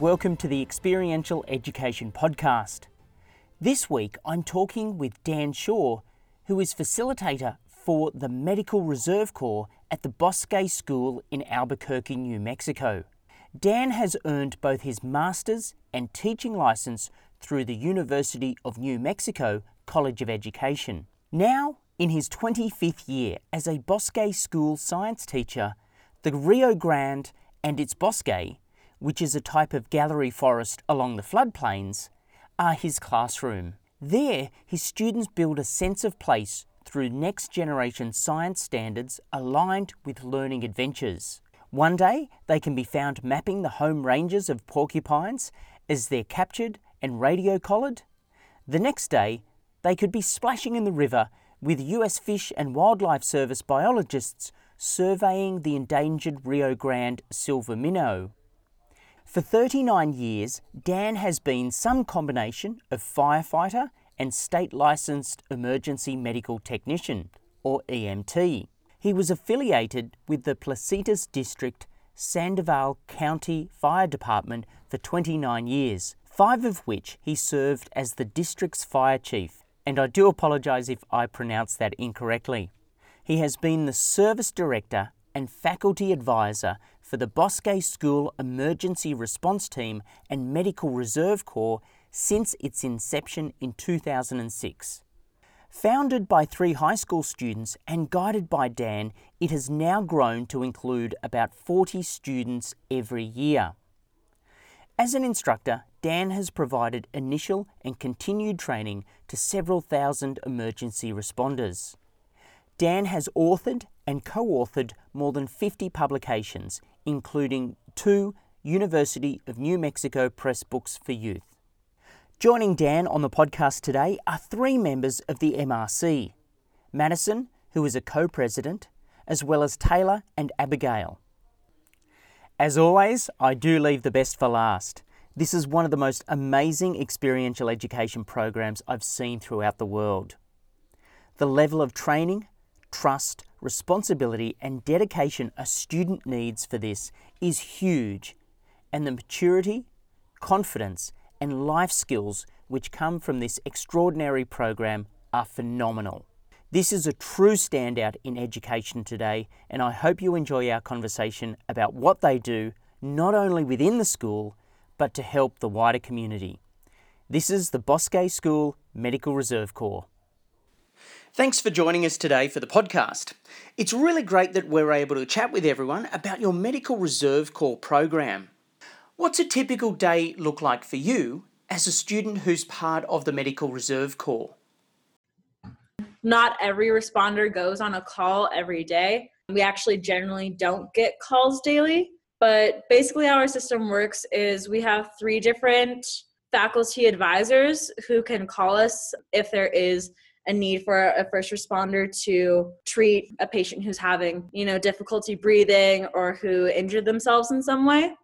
Welcome to the Experiential Education Podcast. This week I'm talking with Dan Shaw, who is facilitator for the Medical Reserve Corps at the Bosque School in Albuquerque, New Mexico. Dan has earned both his master's and teaching license through the University of New Mexico College of Education. Now, in his 25th year as a Bosque School science teacher, the Rio Grande and its bosque which is a type of gallery forest along the floodplains, are his classroom. There, his students build a sense of place through next generation science standards aligned with learning adventures. One day, they can be found mapping the home ranges of porcupines as they're captured and radio collared. The next day, they could be splashing in the river with US Fish and Wildlife Service biologists surveying the endangered Rio Grande silver minnow. For 39 years, Dan has been some combination of firefighter and state licensed emergency medical technician, or EMT. He was affiliated with the Placitas District Sandoval County Fire Department for 29 years, five of which he served as the district's fire chief. And I do apologise if I pronounce that incorrectly. He has been the service director and faculty advisor for the Bosque School Emergency Response Team and Medical Reserve Corps since its inception in 2006. Founded by three high school students and guided by Dan, it has now grown to include about 40 students every year. As an instructor, Dan has provided initial and continued training to several thousand emergency responders. Dan has authored and co authored more than 50 publications, including two University of New Mexico Press books for youth. Joining Dan on the podcast today are three members of the MRC Madison, who is a co president, as well as Taylor and Abigail. As always, I do leave the best for last. This is one of the most amazing experiential education programs I've seen throughout the world. The level of training, trust, responsibility, and dedication a student needs for this is huge, and the maturity, confidence, and life skills which come from this extraordinary program are phenomenal. This is a true standout in education today, and I hope you enjoy our conversation about what they do, not only within the school, but to help the wider community. This is the Bosque School Medical Reserve Corps. Thanks for joining us today for the podcast. It's really great that we're able to chat with everyone about your Medical Reserve Corps program. What's a typical day look like for you as a student who's part of the Medical Reserve Corps? Not every responder goes on a call every day. We actually generally don't get calls daily, but basically, how our system works is we have three different faculty advisors who can call us if there is a need for a first responder to treat a patient who's having, you know, difficulty breathing or who injured themselves in some way.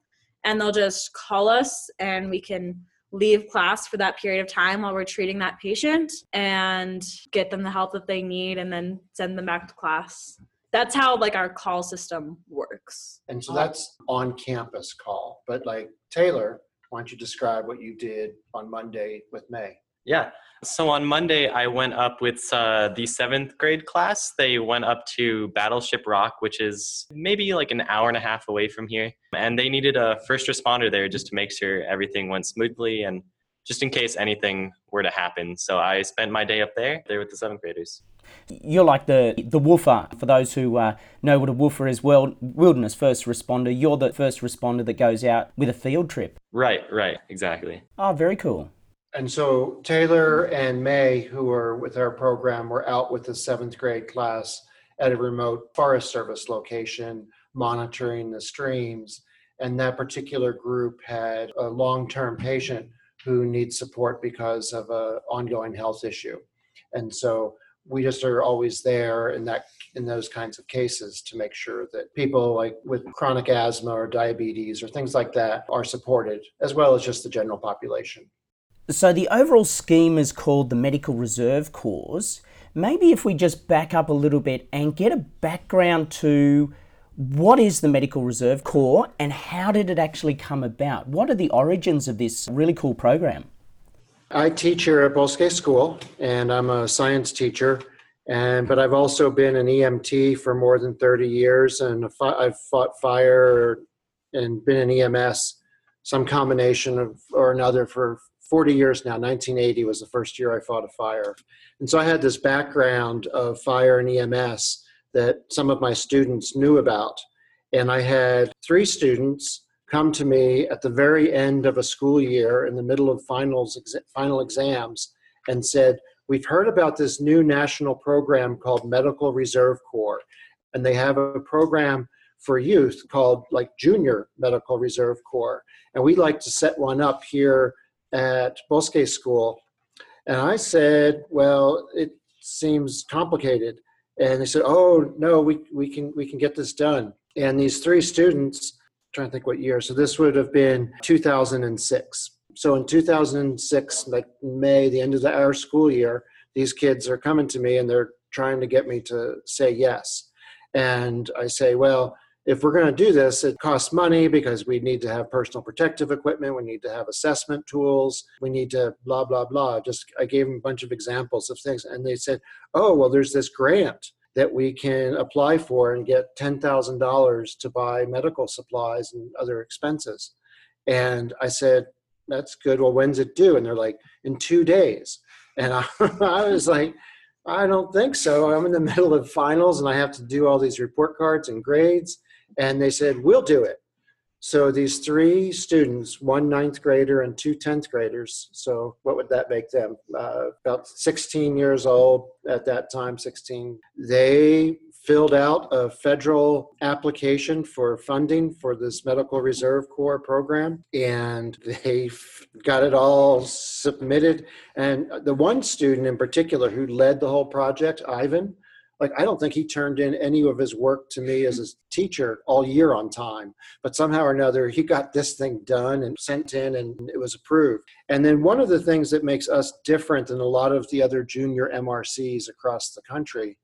And they'll just call us and we can leave class for that period of time while we're treating that patient and get them the help that they need and then send them back to class. That's how like our call system works. And so that's on campus call. But like Taylor, why don't you describe what you did on Monday with May? Yeah. So on Monday, I went up with uh, the seventh grade class. They went up to Battleship Rock, which is maybe like an hour and a half away from here. And they needed a first responder there just to make sure everything went smoothly and just in case anything were to happen. So I spent my day up there, there with the seventh graders. You're like the the WFR. For those who uh, know what a WFR is, world, wilderness first responder. You're the first responder that goes out with a field trip. Right, right, exactly. Oh, very cool. And so Taylor and May, who are with our program, were out with the seventh grade class at a remote Forest Service location, monitoring the streams. And that particular group had a long term patient who needs support because of an ongoing health issue. And so we just are always there in that in those kinds of cases to make sure that people like with chronic asthma or diabetes or things like that are supported as well as just the general population. So the overall scheme is called the Medical Reserve Corps. Maybe if we just back up a little bit and get a background to What is the Medical Reserve Corps and how did it actually come about? What are the origins of this really cool program? I teach here at Bosque School and I'm a science teacher. And but I've also been an EMT for more than 30 years and I've fought fire and been in EMS, some combination of or another for 40 years now. 1980 was the first year I fought a fire. And so I had this background of fire and EMS that some of my students knew about. And I had three students come to me at the very end of a school year in the middle of finals final exams and said, "We've heard about this new national program called Medical Reserve Corps, and they have a program for youth called like Junior Medical Reserve Corps, and we'd like to set one up here at Bosque School." And I said, "Well, it seems complicated." and they said, "Oh no, we we can we can get this done." And these three students, I'm trying to think what year, so this would have been 2006. So in 2006, like May, the end of the, our school year, these kids are coming to me and they're trying to get me to say yes. And I say, well, if we're going to do this, it costs money because we need to have personal protective equipment, we need to have assessment tools, we need to blah, blah, blah. Just I gave them a bunch of examples of things. And they said, oh, well, there's this grant that we can apply for and get $10,000 to buy medical supplies and other expenses. And I said, that's good. Well, when's it due? And they're like, in two days. And I, I was like, I don't think so. I'm in the middle of finals and I have to do all these report cards and grades. And they said, We'll do it. So these three students, one ninth grader and two 10th graders, so what would that make them? Uh, about 16 years old at that time, 16. They filled out a federal application for funding for this Medical Reserve Corps program, and they got it all submitted. And the one student in particular who led the whole project, Ivan, like I don't think he turned in any of his work to me as a teacher all year on time. But somehow or another, he got this thing done and sent in, and it was approved. And then one of the things that makes us different than a lot of the other junior MRCs across the country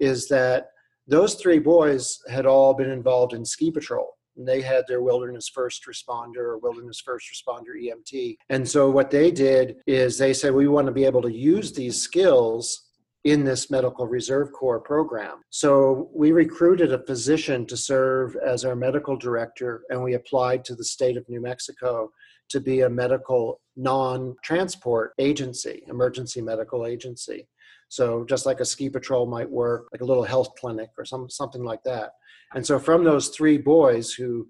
is that those three boys had all been involved in ski patrol. And they had their wilderness first responder or wilderness first responder EMT. And so what they did is they said, we want to be able to use these skills in this Medical Reserve Corps program. So we recruited a physician to serve as our medical director, and we applied to the state of New Mexico to be a medical non transport agency, emergency medical agency. So just like a ski patrol might work, like a little health clinic or some, something like that. And so from those three boys who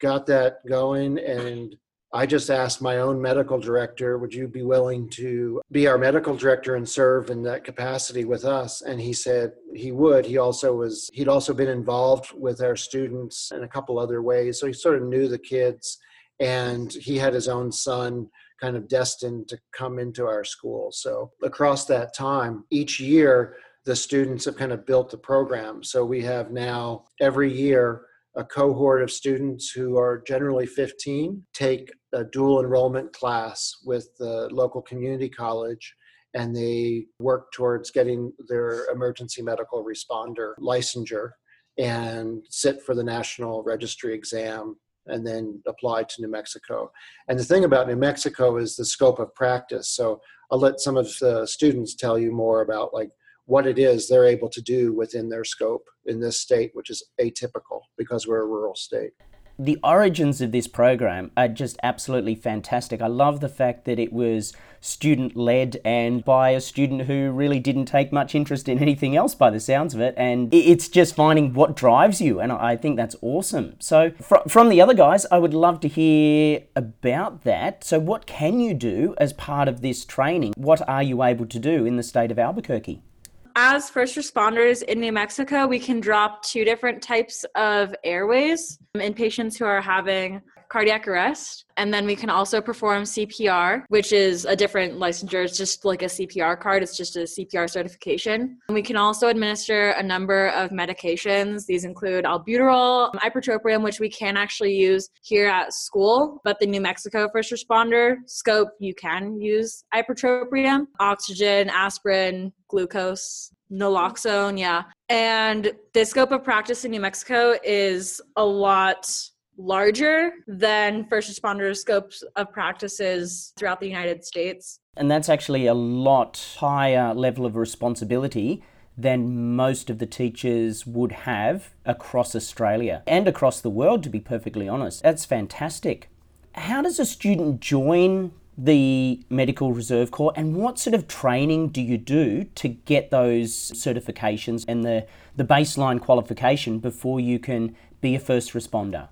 got that going and I just asked my own medical director, would you be willing to be our medical director and serve in that capacity with us? And he said he would. He also was, he'd also been involved with our students in a couple other ways. So he sort of knew the kids and he had his own son kind of destined to come into our school. So across that time, each year, the students have kind of built the program. So we have now every year a cohort of students who are generally 15 take a dual enrollment class with the local community college and they work towards getting their emergency medical responder licensure and sit for the national registry exam and then apply to New Mexico. And the thing about New Mexico is the scope of practice. So I'll let some of the students tell you more about like what it is they're able to do within their scope in this state, which is atypical because we're a rural state. The origins of this program are just absolutely fantastic. I love the fact that it was student led and by a student who really didn't take much interest in anything else by the sounds of it. And it's just finding what drives you. And I think that's awesome. So, fr- from the other guys, I would love to hear about that. So, what can you do as part of this training? What are you able to do in the state of Albuquerque? As first responders in New Mexico, we can drop two different types of airways in patients who are having cardiac arrest. And then we can also perform CPR, which is a different licensure. It's just like a CPR card, it's just a CPR certification. And we can also administer a number of medications. These include albuterol, ipratropium, which we can actually use here at school, but the New Mexico first responder scope, you can use ipratropium, oxygen, aspirin, glucose. naloxone, yeah. And the scope of practice in New Mexico is a lot larger than first responder scopes of practices throughout the United States. And that's actually a lot higher level of responsibility than most of the teachers would have across Australia and across the world, to be perfectly honest. That's fantastic. How does a student join the Medical Reserve Corps and what sort of training do you do to get those certifications and the, the baseline qualification before you can be a first responder?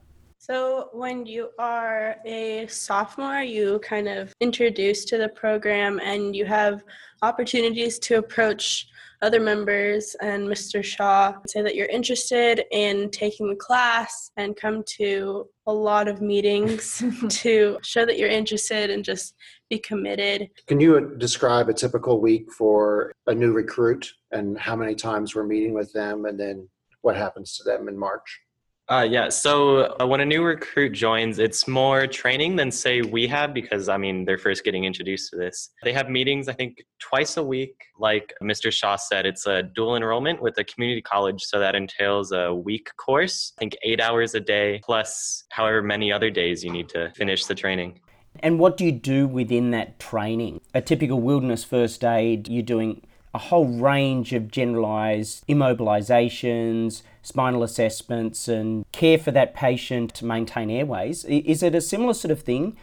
So, when you are a sophomore, you kind of introduced to the program and you have opportunities to approach other members and Mr. Shaw say that you're interested in taking the class and come to a lot of meetings to show that you're interested and just be committed. Can you describe a typical week for a new recruit and how many times we're meeting with them and then what happens to them in March? Uh, yeah. So uh, when a new recruit joins, it's more training than say we have because I mean they're first getting introduced to this. They have meetings I think twice a week. Like Mr. Shaw said, it's a dual enrollment with a community college, so that entails a week course. I think eight hours a day plus however many other days you need to finish the training. And what do you do within that training? A typical wilderness first aid, you're doing a whole range of generalized immobilizations, spinal assessments, and care for that patient to maintain airways. Is it a similar sort of thing?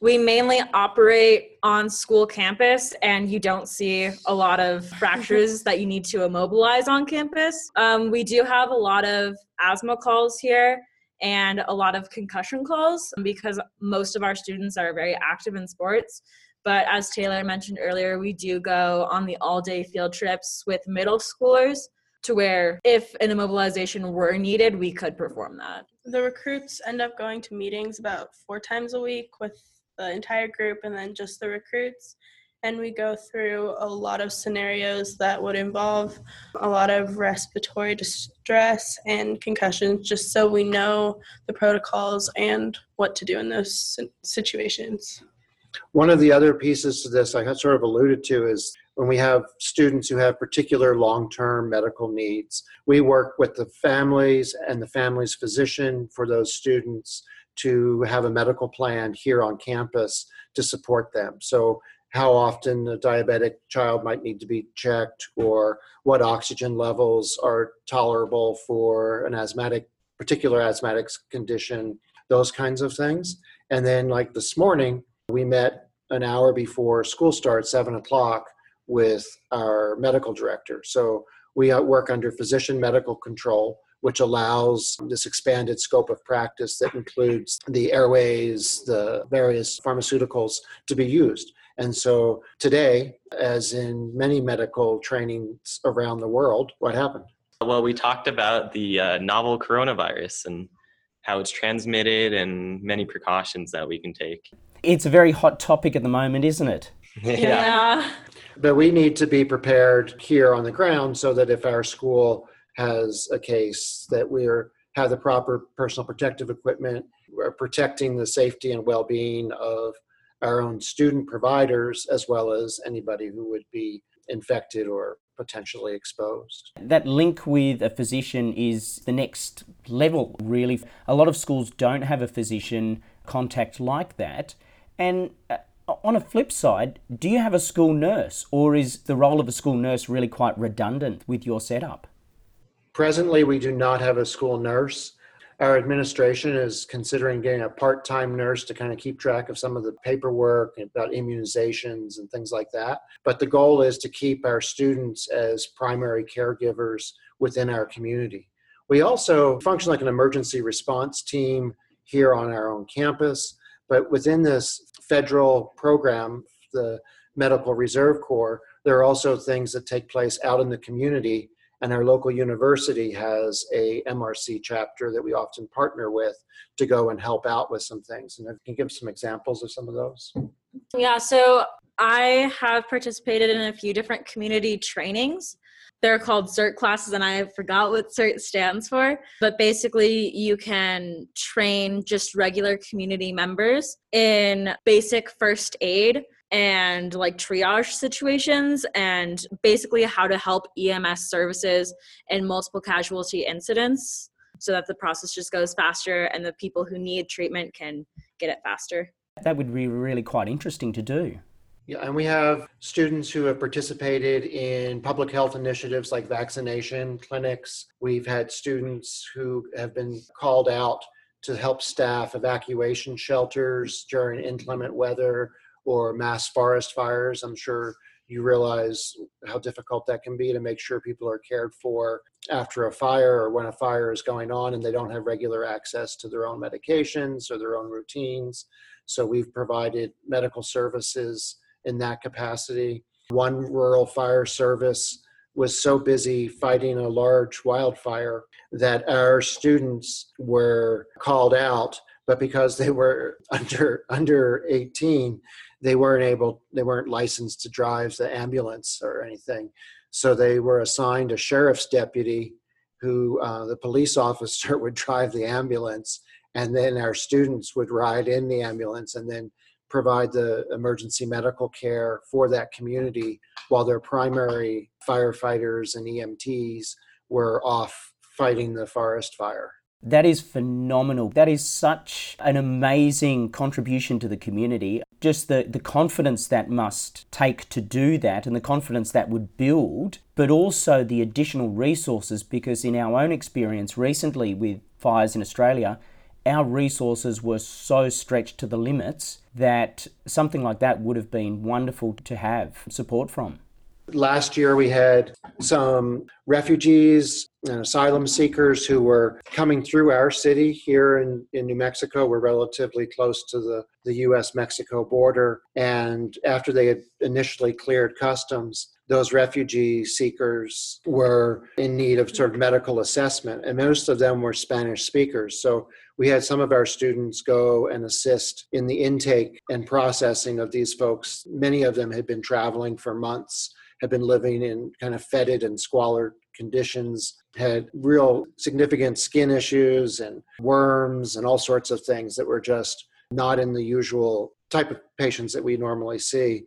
We mainly operate on school campus, and you don't see a lot of fractures that you need to immobilize on campus. Um, we do have a lot of asthma calls here and a lot of concussion calls because most of our students are very active in sports. But as Taylor mentioned earlier, we do go on the all day field trips with middle schoolers to where if an immobilization were needed, we could perform that. The recruits end up going to meetings about four times a week with the entire group and then just the recruits. And we go through a lot of scenarios that would involve a lot of respiratory distress and concussions, just so we know the protocols and what to do in those situations. One of the other pieces to this I sort of alluded to is when we have students who have particular long term medical needs, we work with the families and the family's physician for those students to have a medical plan here on campus to support them. So, how often a diabetic child might need to be checked, or what oxygen levels are tolerable for an asthmatic, particular asthmatic condition, those kinds of things. And then, like this morning, we met an hour before school starts, seven o'clock, with our medical director. So we uh, work under physician medical control, which allows this expanded scope of practice that includes the airways, the various pharmaceuticals to be used. And so today, as in many medical trainings around the world, what happened? Well, we talked about the uh, novel coronavirus and how it's transmitted and many precautions that we can take. It's a very hot topic at the moment, isn't it? yeah. yeah. But we need to be prepared here on the ground so that if our school has a case that we're have the proper personal protective equipment, we're protecting the safety and well-being of our own student providers as well as anybody who would be infected or potentially exposed. That link with a physician is the next level, really. A lot of schools don't have a physician contact like that. And uh, on a flip side, do you have a school nurse, or is the role of a school nurse really quite redundant with your setup? Presently, we do not have a school nurse. Our administration is considering getting a part time nurse to kind of keep track of some of the paperwork about immunizations and things like that. But the goal is to keep our students as primary caregivers within our community. We also function like an emergency response team here on our own campus. But within this federal program, the Medical Reserve Corps, there are also things that take place out in the community and our local university has a MRC chapter that we often partner with to go and help out with some things. And if you can give some examples of some of those. Yeah, so I have participated in a few different community trainings. They're called CERT classes, and I forgot what CERT stands for. But basically, you can train just regular community members in basic first aid and like triage situations and basically how to help EMS services in multiple casualty incidents so that the process just goes faster and the people who need treatment can get it faster. That would be really quite interesting to do. Yeah, and we have students who have participated in public health initiatives like vaccination clinics. We've had students who have been called out to help staff evacuation shelters during inclement weather or mass forest fires. I'm sure you realize how difficult that can be to make sure people are cared for after a fire or when a fire is going on and they don't have regular access to their own medications or their own routines. So we've provided medical services in that capacity. One rural fire service was so busy fighting a large wildfire that our students were called out but because they were under under 18 they weren't able they weren't licensed to drive the ambulance or anything so they were assigned a sheriff's deputy who uh, the police officer would drive the ambulance and then our students would ride in the ambulance and then provide the emergency medical care for that community while their primary firefighters and EMTs were off fighting the forest fire. That is phenomenal. That is such an amazing contribution to the community. Just the, the confidence that must take to do that and the confidence that would build, but also the additional resources because, in our own experience recently with fires in Australia, our resources were so stretched to the limits that something like that would have been wonderful to have support from. Last year, we had some refugees and asylum seekers who were coming through our city here in, in New Mexico. We're relatively close to the, the US Mexico border. And after they had initially cleared customs, those refugee seekers were in need of sort of medical assessment, and most of them were Spanish speakers. So we had some of our students go and assist in the intake and processing of these folks. Many of them had been traveling for months had been living in kind of fetid and squalid conditions, had real significant skin issues and worms and all sorts of things that were just not in the usual type of patients that we normally see.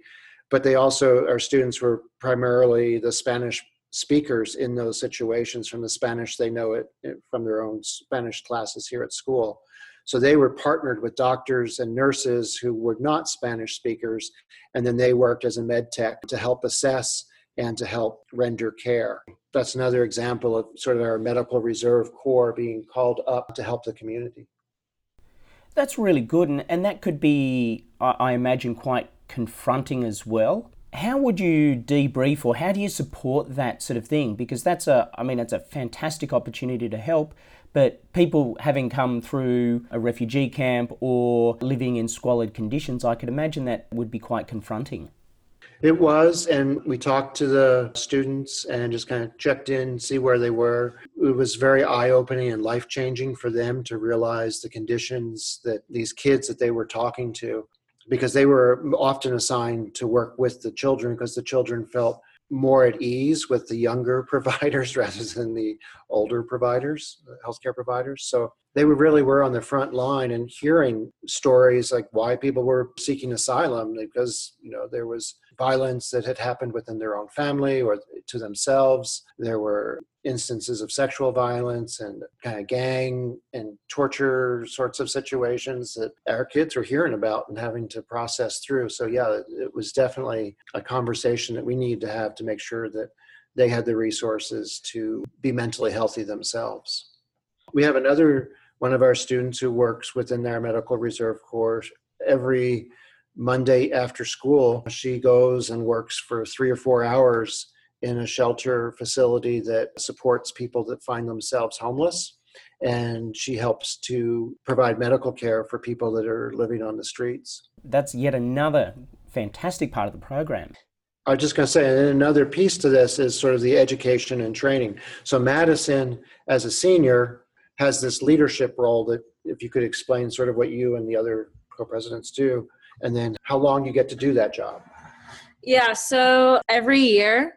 But they also, our students were primarily the Spanish speakers in those situations from the Spanish they know it from their own Spanish classes here at school. So they were partnered with doctors and nurses who were not Spanish speakers, and then they worked as a med tech to help assess and to help render care. That's another example of sort of our medical reserve corps being called up to help the community. That's really good, and, and that could be, I, I imagine, quite confronting as well. How would you debrief or how do you support that sort of thing? Because that's a, I mean, it's a fantastic opportunity to help, but people having come through a refugee camp or living in squalid conditions, I could imagine that would be quite confronting. It was, and we talked to the students and just kind of checked in, see where they were. It was very eye opening and life changing for them to realize the conditions that these kids that they were talking to, because they were often assigned to work with the children because the children felt more at ease with the younger providers rather than the older providers, healthcare providers. So they really were on the front line and hearing stories like why people were seeking asylum because you know there was violence that had happened within their own family or to themselves. There were instances of sexual violence and kind of gang and torture sorts of situations that our kids were hearing about and having to process through. So, yeah, it was definitely a conversation that we need to have to make sure that they had the resources to be mentally healthy themselves. We have another one of our students who works within our medical reserve corps every Monday after school, she goes and works for three or four hours in a shelter facility that supports people that find themselves homeless. And she helps to provide medical care for people that are living on the streets. That's yet another fantastic part of the program. I was just going to say, and another piece to this is sort of the education and training. So, Madison, as a senior, has this leadership role that, if you could explain sort of what you and the other co presidents do, and then how long you get to do that job. Yeah, so every year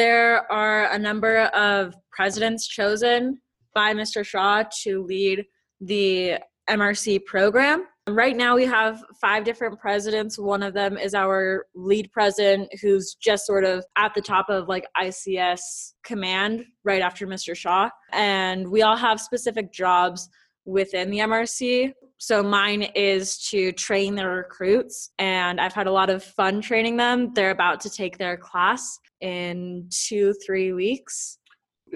there are a number of presidents chosen by Mr. Shaw to lead the MRC program. Right now, we have five different presidents. One of them is our lead president, who's just sort of at the top of like ICS command right after Mr. Shaw. And we all have specific jobs within the MRC. So mine is to train the recruits, and I've had a lot of fun training them. They're about to take their class in two, three weeks.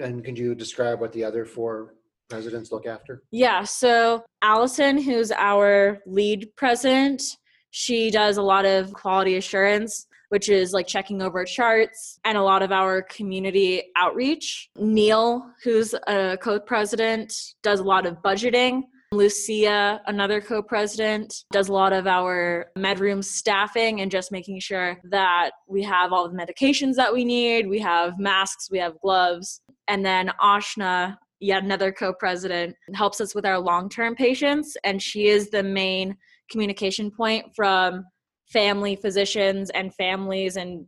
And can you describe what the other four presidents look after? Yeah, so Allison, who's our lead president, she does a lot of quality assurance, which is like checking over charts and a lot of our community outreach. Neil, who's a co president, does a lot of budgeting. Lucia, another co president, does a lot of our med room staffing and just making sure that we have all the medications that we need. We have masks, we have gloves. And then Ashna, yet another co-president helps us with our long-term patients and she is the main communication point from family physicians and families and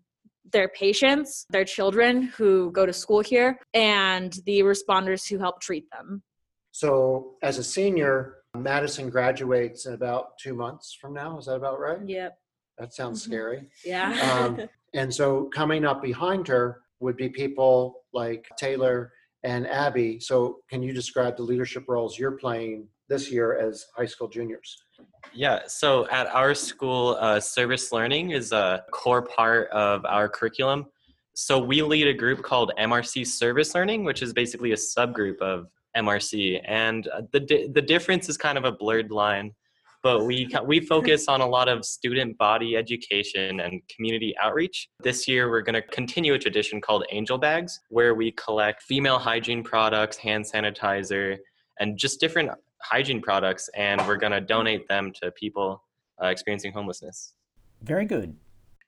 their patients their children who go to school here and the responders who help treat them so as a senior madison graduates in about two months from now is that about right yep that sounds Mhm. scary yeah um, and so coming up behind her would be people like taylor and Abby. So, can you describe the leadership roles you're playing this year as high school juniors? Yeah, so at our school, uh, service learning is a core part of our curriculum. So we lead a group called MRC Service Learning, which is basically a subgroup of MRC. And uh, the, di- the difference is kind of a blurred line, but we, we focus on a lot of student body education and community outreach. This year, we're going to continue a tradition called Angel Bags, where we collect female hygiene products, hand sanitizer, and just different hygiene products, and we're going to donate them to people uh, experiencing homelessness. Very good.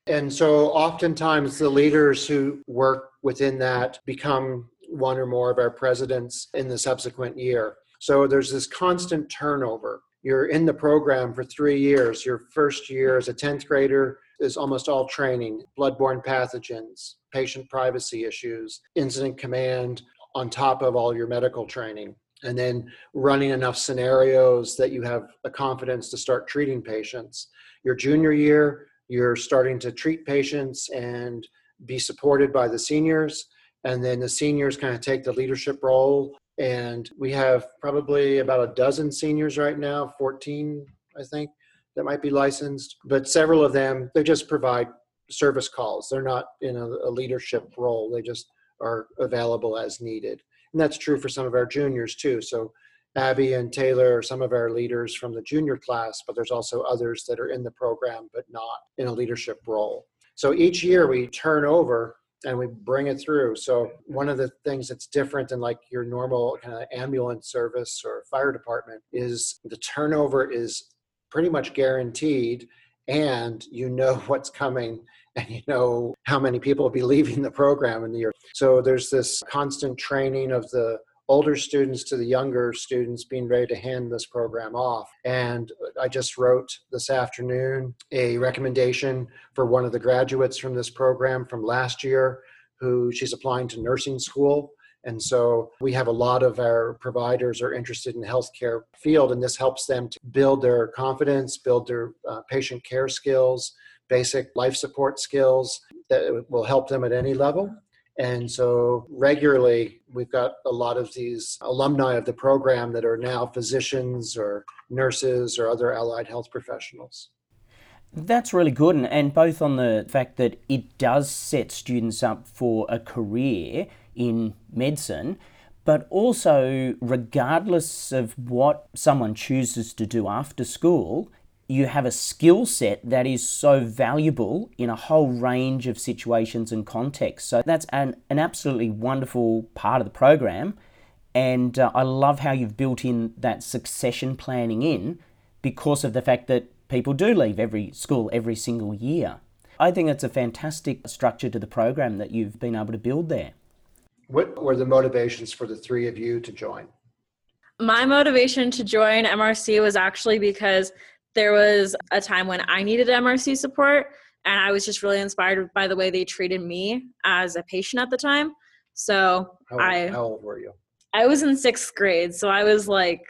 And so, oftentimes, the leaders who work within that become one or more of our presidents in the subsequent year. So, there's this constant turnover. You're in the program for three years. Your first year as a 10th grader is almost all training, bloodborne pathogens, patient privacy issues, incident command, on top of all your medical training and then running enough scenarios that you have the confidence to start treating patients. Your junior year, you're starting to treat patients and be supported by the seniors. And then the seniors kind of take the leadership role. And we have probably about a dozen seniors right now, 14, I think, that might be licensed. But several of them, they just provide service calls. They're not in a, a leadership role, they just are available as needed. And that's true for some of our juniors too. So Abby and Taylor are some of our leaders from the junior class, but there's also others that are in the program but not in a leadership role. So each year we turn over and we bring it through. So one of the things that's different than like your normal kind of ambulance service or fire department is the turnover is pretty much guaranteed and you know what's coming and you know how many people will be leaving the program in the year. So there's this constant training of the older students to the younger students being ready to hand this program off. And I just wrote this afternoon a recommendation for one of the graduates from this program from last year who she's applying to nursing school. And so we have a lot of our providers are interested in the healthcare field, and this helps them to build their confidence, build their uh, patient care skills, basic life support skills that will help them at any level. And so regularly, we've got a lot of these alumni of the program that are now physicians or nurses or other allied health professionals. That's really good, and, and both on the fact that it does set students up for a career in medicine, but also, regardless of what someone chooses to do after school, you have a skill set that is so valuable in a whole range of situations and contexts. So that's an, an absolutely wonderful part of the program. And uh, I love how you've built in that succession planning in because of the fact that people do leave every school every single year. I think it's a fantastic structure to the program that you've been able to build there. What were the motivations for the three of you to join? My motivation to join MRC was actually because there was a time when I needed MRC support, and I was just really inspired by the way they treated me as a patient at the time. So How, I how old were you? I was in sixth grade, so I was like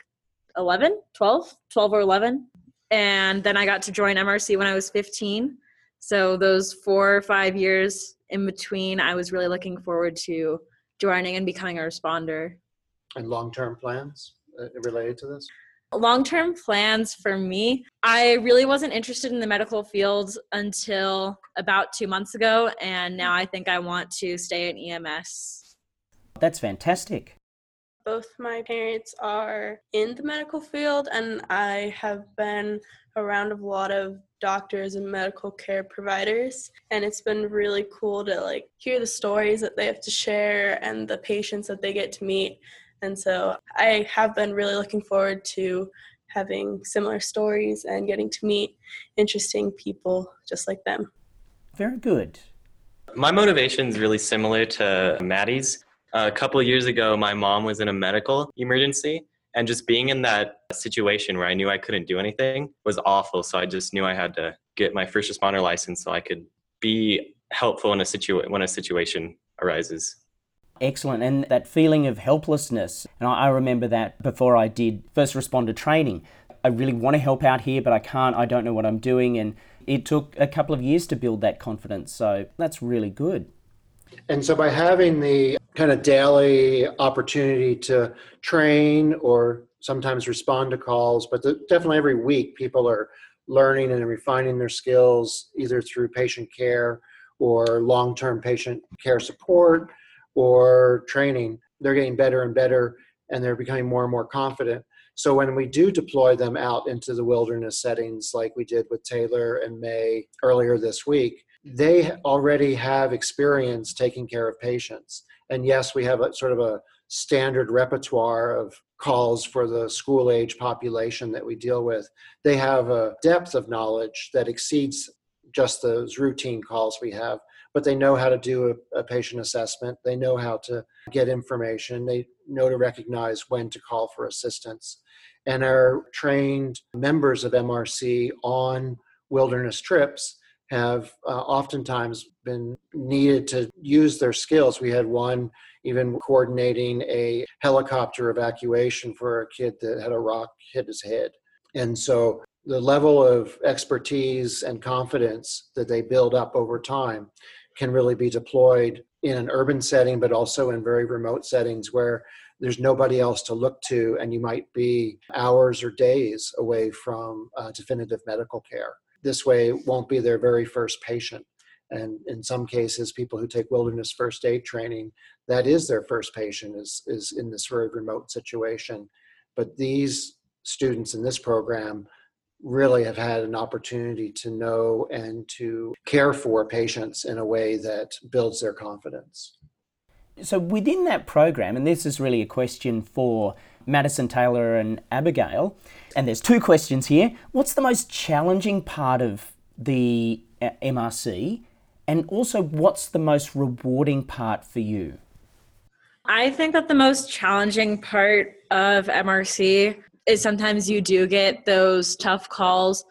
11, 12, 12 or 11. And then I got to join MRC when I was 15. So those four or five years in between, I was really looking forward to joining and becoming a responder. And long-term plans uh, related to this? Long term plans for me, I really wasn't interested in the medical field until about two months ago, and now I think I want to stay in EMS. That's fantastic. Both my parents are in the medical field, and I have been around a lot of doctors and medical care providers and it's been really cool to like hear the stories that they have to share and the patients that they get to meet and so I have been really looking forward to having similar stories and getting to meet interesting people just like them. Very good. My motivation is really similar to Maddie's. A couple years ago, my mom was in a medical emergency, and just being in that situation where I knew I couldn't do anything was awful. So I just knew I had to get my first responder license so I could be helpful in a situ- when a situation arises. Excellent. And that feeling of helplessness. And I, remember that before I did first responder training. I really want to help out here, but I can't. I don't know what I'm doing. And it took a couple of years to build that confidence. So that's really good. And so by having the kind of daily opportunity to train or sometimes respond to calls, but the, definitely every week people are learning and refining their skills either through patient care or long term patient care support or training, they're getting better and better and they're becoming more and more confident. So when we do deploy them out into the wilderness settings, like we did with Taylor and May earlier this week, they already have experience taking care of patients. And yes, we have a sort of a standard repertoire of calls for the school age population that we deal with. They have a depth of knowledge that exceeds just those routine calls we have but they know how to do a, a, patient assessment. They know how to get information. They know to recognize when to call for assistance. And our trained members of MRC on wilderness trips have uh, oftentimes been needed to use their skills. We had one even coordinating a helicopter evacuation for a kid that had a rock hit his head. And so the level of expertise and confidence that they build up over time can really be deployed in an urban setting, but also in very remote settings where there's nobody else to look to, and you might be hours or days away from uh, definitive medical care. This way, it won't be their very first patient. And in some cases, people who take wilderness first aid training, that is their first patient, is, is in this very remote situation. But these students in this program really have had an opportunity to know and to care for patients in a way that builds their confidence. So, within that program, and this is really a question for Madison Taylor and Abigail, and there's two questions here. What's the most challenging part of the uh, MRC? And also, what's the most rewarding part for you? I think that the most challenging part of MRC is sometimes you do get those tough calls.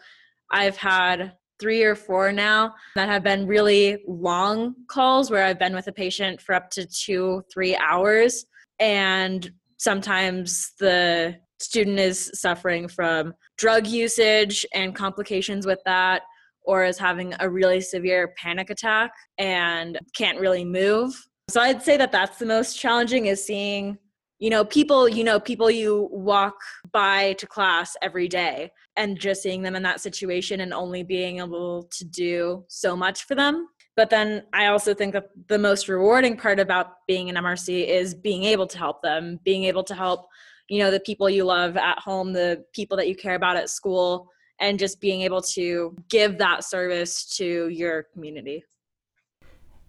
I've had three or four now that have been really long calls where I've been with a patient for up to two, three hours. And sometimes the student is suffering from drug usage and complications with that, or is having a really severe panic attack and can't really move. So I'd say that that's the most challenging is seeing you know people you know people you walk by to class every day and just seeing them in that situation and only being able to do so much for them. But then i also think that the most rewarding part about being an mrc is being able to help them being able to help you know the people you love at home the people that you care about at school and just being able to give that service to your community.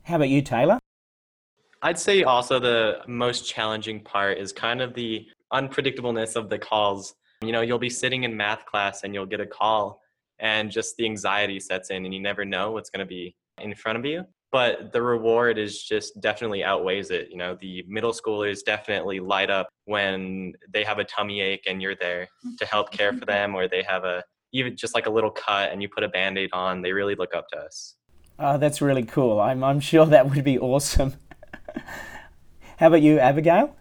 How about you taylor I'd say also the most challenging part is kind of the unpredictableness of the calls. You know, you'll be sitting in math class and you'll get a call and just the anxiety sets in and you never know what's going to be in front of you. But the reward is just definitely outweighs it. You know, the middle schoolers definitely light up when they have a tummy ache and you're there to help care for them, or they have a even just like a little cut and you put a band aid on. They really look up to us. Oh, that's really cool. I'm, I'm sure that would be awesome. How about you, Abigail?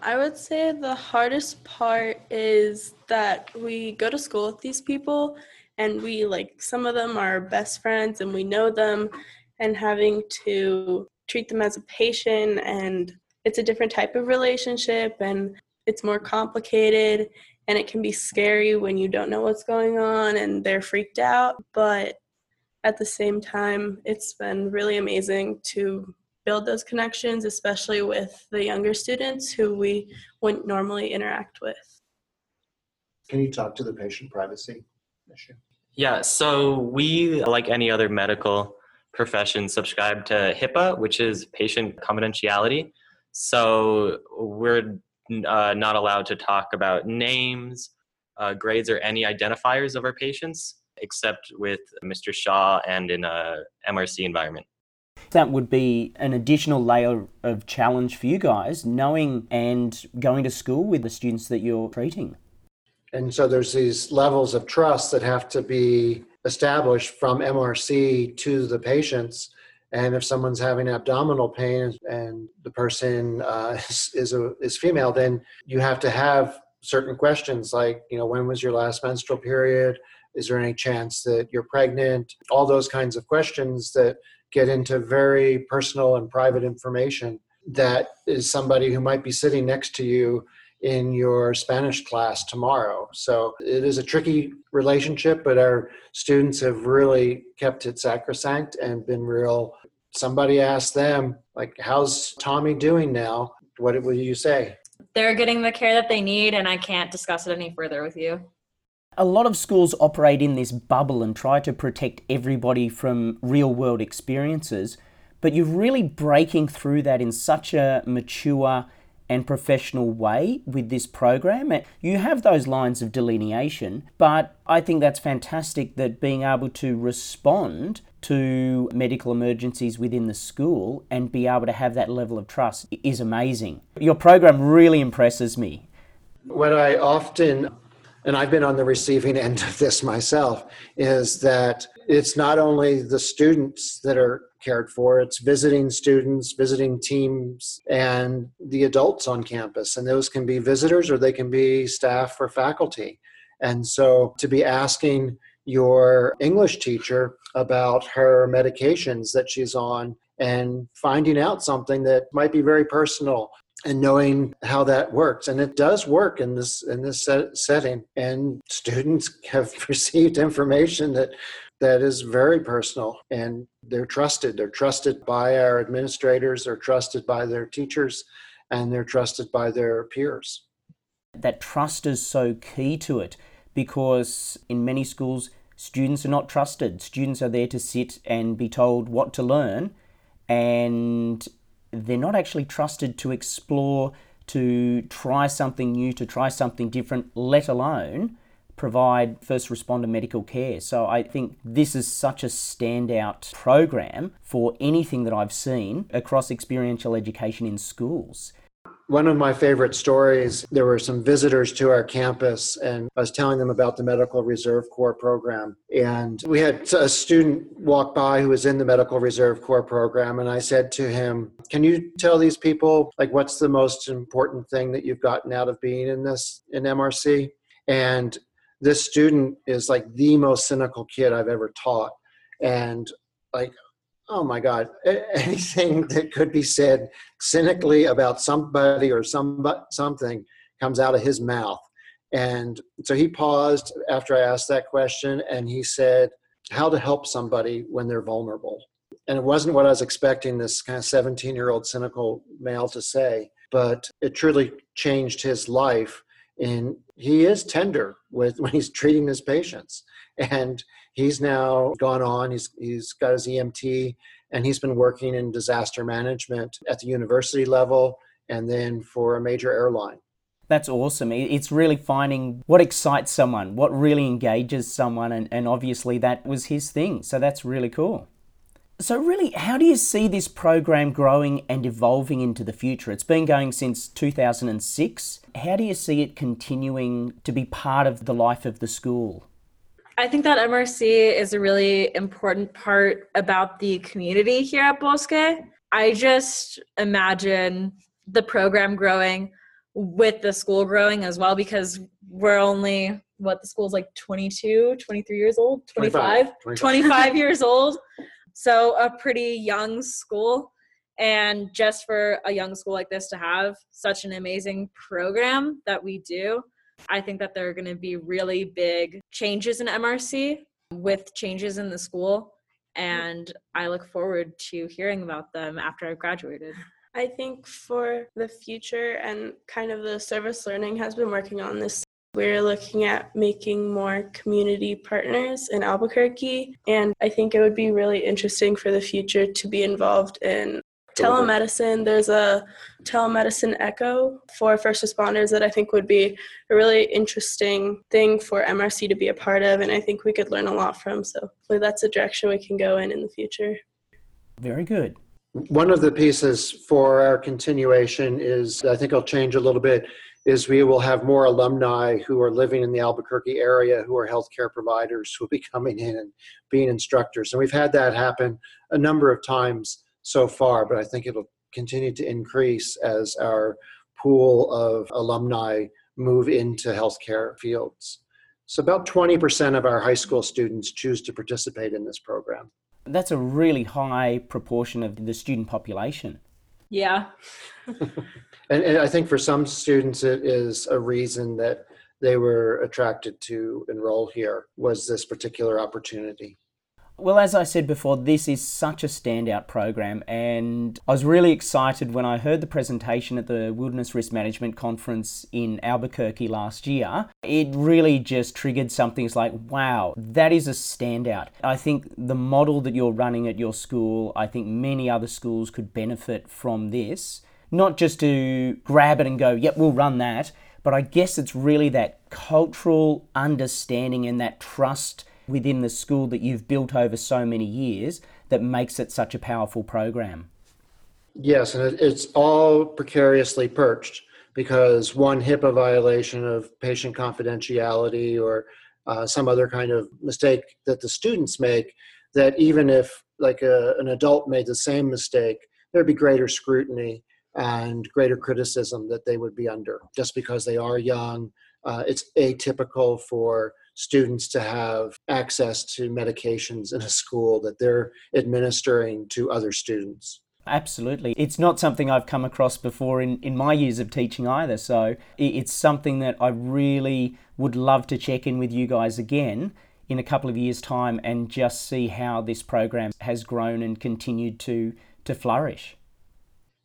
I would say the hardest part is that we go to school with these people and we like some of them are best friends and we know them and having to treat them as a patient and it's a different type of relationship and it's more complicated and it can be scary when you don't know what's going on and they're freaked out but at the same time it's been really amazing to build those connections especially with the younger students who we wouldn't normally interact with Can you talk to the patient privacy issue? Yeah, so we, like any other medical profession, subscribe to HIPAA, which is patient confidentiality. So we're uh, not allowed to talk about names, uh, grades, or any identifiers of our patients, except with Mr. Shaw and in a MRC environment. That would be an additional layer of challenge for you guys, knowing and going to school with the students that you're treating. And so there's these levels of trust that have to be established from MRC to the patients. And if someone's having abdominal pain and the person uh, is, is, a, is female, then you have to have certain questions like, you know, when was your last menstrual period? Is there any chance that you're pregnant? All those kinds of questions that get into very personal and private information that is somebody who might be sitting next to you in your Spanish class tomorrow. So it is a tricky relationship, but our students have really kept it sacrosanct and been real. Somebody asked them, like, how's Tommy doing now? What will you say? They're getting the care that they need, and I can't discuss it any further with you. A lot of schools operate in this bubble and try to protect everybody from real world experiences, but you're really breaking through that in such a mature and professional way with this program. You have those lines of delineation, but I think that's fantastic that being able to respond to medical emergencies within the school and be able to have that level of trust is amazing. Your program really impresses me. What I often and I've been on the receiving end of this myself, is that it's not only the students that are cared for, it's visiting students, visiting teams, and the adults on campus. And those can be visitors or they can be staff or faculty. And so to be asking your English teacher about her medications that she's on and finding out something that might be very personal and knowing how that works. And it does work in this in this set, setting. And students have received information that that is very personal. And they're trusted. They're trusted by our administrators. They're trusted by their teachers. And they're trusted by their peers. That trust is so key to it because in many schools students are not trusted. Students are there to sit and be told what to learn. And they're not actually trusted to explore, to try something new, to try something different, let alone provide first responder medical care. So I think this is such a standout program for anything that I've seen across experiential education in schools. One of my favorite stories, there were some visitors to our campus, and I was telling them about the Medical Reserve Corps program. And we had a student walk by who was in the Medical Reserve Corps program, and I said to him, Can you tell these people, like, what's the most important thing that you've gotten out of being in this, in MRC? And this student is like the most cynical kid I've ever taught. And like oh my God, anything that could be said cynically about somebody or some something comes out of his mouth. And so he paused after I asked that question and he said, How to help somebody when they're vulnerable. And it wasn't what I was expecting this kind of 17 year old cynical male to say, but it truly changed his life. And he is tender with when he's treating his patients. And he's now gone on, he's, he's got his EMT, and he's been working in disaster management at the university level and then for a major airline. That's awesome. It's really finding what excites someone, what really engages someone, and, and obviously that was his thing. So that's really cool. So, really, how do you see this program growing and evolving into the future? It's been going since 2006. How do you see it continuing to be part of the life of the school? I think that MRC is a really important part about the community here at Bosque. I just imagine the program growing with the school growing as well because we're only what the school's like 22 23 years old? 25 25. 25 years old. So a pretty young school. And just for a young school like this to have such an amazing program that we do i think that there are going to be really big changes in mrc with changes in the school and i look forward to hearing about them after i've graduated I think for the future and kind of the service learning has been working on this. We're looking at making more community partners in Albuquerque. And I think it would be really interesting for the future to be involved in telemedicine. There's a telemedicine echo for first responders that I think would be a really interesting thing for MRC to be a part of. And I think we could learn a lot from. So hopefully that's a direction we can go in in the future. Very good. One of the pieces for our continuation is, I think I'll change a little bit, is we will have more alumni who are living in the Albuquerque area who are healthcare providers who will be coming in and being instructors. And we've had that happen a number of times so far, but I think it'll continue to increase as our pool of alumni move into healthcare fields. So about 20% of our high school students choose to participate in this program. That's a really high proportion of the student population. yeah And, and I think for some students, it is a reason that they were attracted to enroll here was this particular opportunity. Well, as I said before, this is such a standout program, and I was really excited when I heard the presentation at the Wilderness Risk Management Conference in Albuquerque last year. It really just triggered something. It's like, wow, that is a standout. I think the model that you're running at your school, I think many other schools could benefit from this. Not just to grab it and go, yep, we'll run that, but I guess it's really that cultural understanding and that trust within the school that you've built over so many years that makes it such a powerful program. Yes, and it's all precariously perched because one HIPAA violation of patient confidentiality or uh, some other kind of mistake that the students make, that even if like a, an adult made the same mistake, there'd be greater scrutiny and greater criticism that they would be under just because they are young. Uh, it's atypical for students to have access to medications in a school that they're administering to other students. Absolutely. It's not something I've come across before in, in my years of teaching either. So it's something that I really would love to check in with you guys again in a couple of years' time and just see how this program has grown and continued to, to flourish.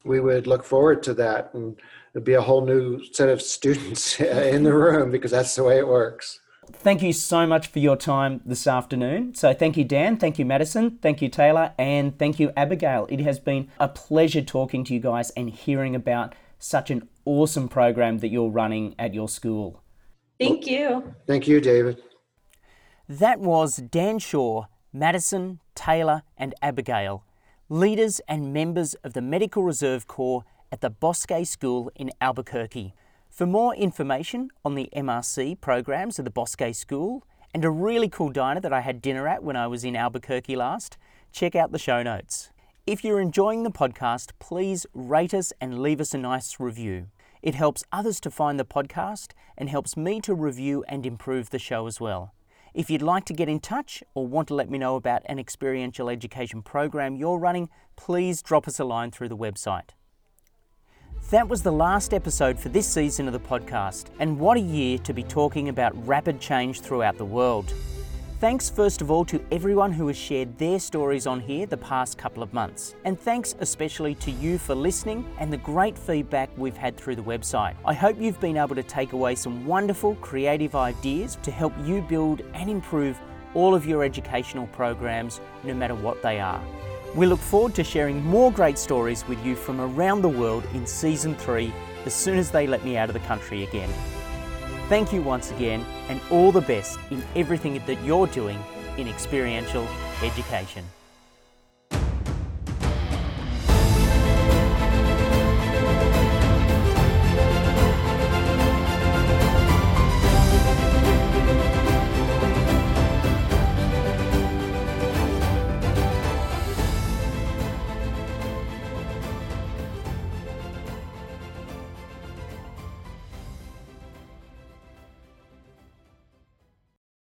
We would look forward to that, and it'd be a whole new set of students in the room because that's the way it works. Thank you so much for your time this afternoon. So, thank you, Dan. Thank you, Madison. Thank you, Taylor. And thank you, Abigail. It has been a pleasure talking to you guys and hearing about such an awesome program that you're running at your school. thank you Thank you, David. That was Dan Shaw, Madison, Taylor, and Abigail, leaders and members of the Medical Reserve Corps at the Bosque School in Albuquerque. For more information on the MRC programs of the Bosque School and a really cool diner that I had dinner at when I was in Albuquerque last, check out the show notes. If you're enjoying the podcast, please rate us and leave us a nice review. It helps others to find the podcast and helps me to review and improve the show as well. If you'd like to get in touch or want to let me know about an experiential education program you're running, please drop us a line through the website. That was the last episode for this season of the podcast, and what a year to be talking about rapid change throughout the world. Thanks, first of all, to everyone who has shared their stories on here the past couple of months. And thanks especially to you for listening and the great feedback we've had through the website. I hope you've been able to take away some wonderful creative ideas to help you build and improve all of your educational programs, no matter what they are. We look forward to sharing more great stories with you from around the world in season three as soon as they let me out of the country again. Thank you once again, and all the best in everything that you're doing in experiential education.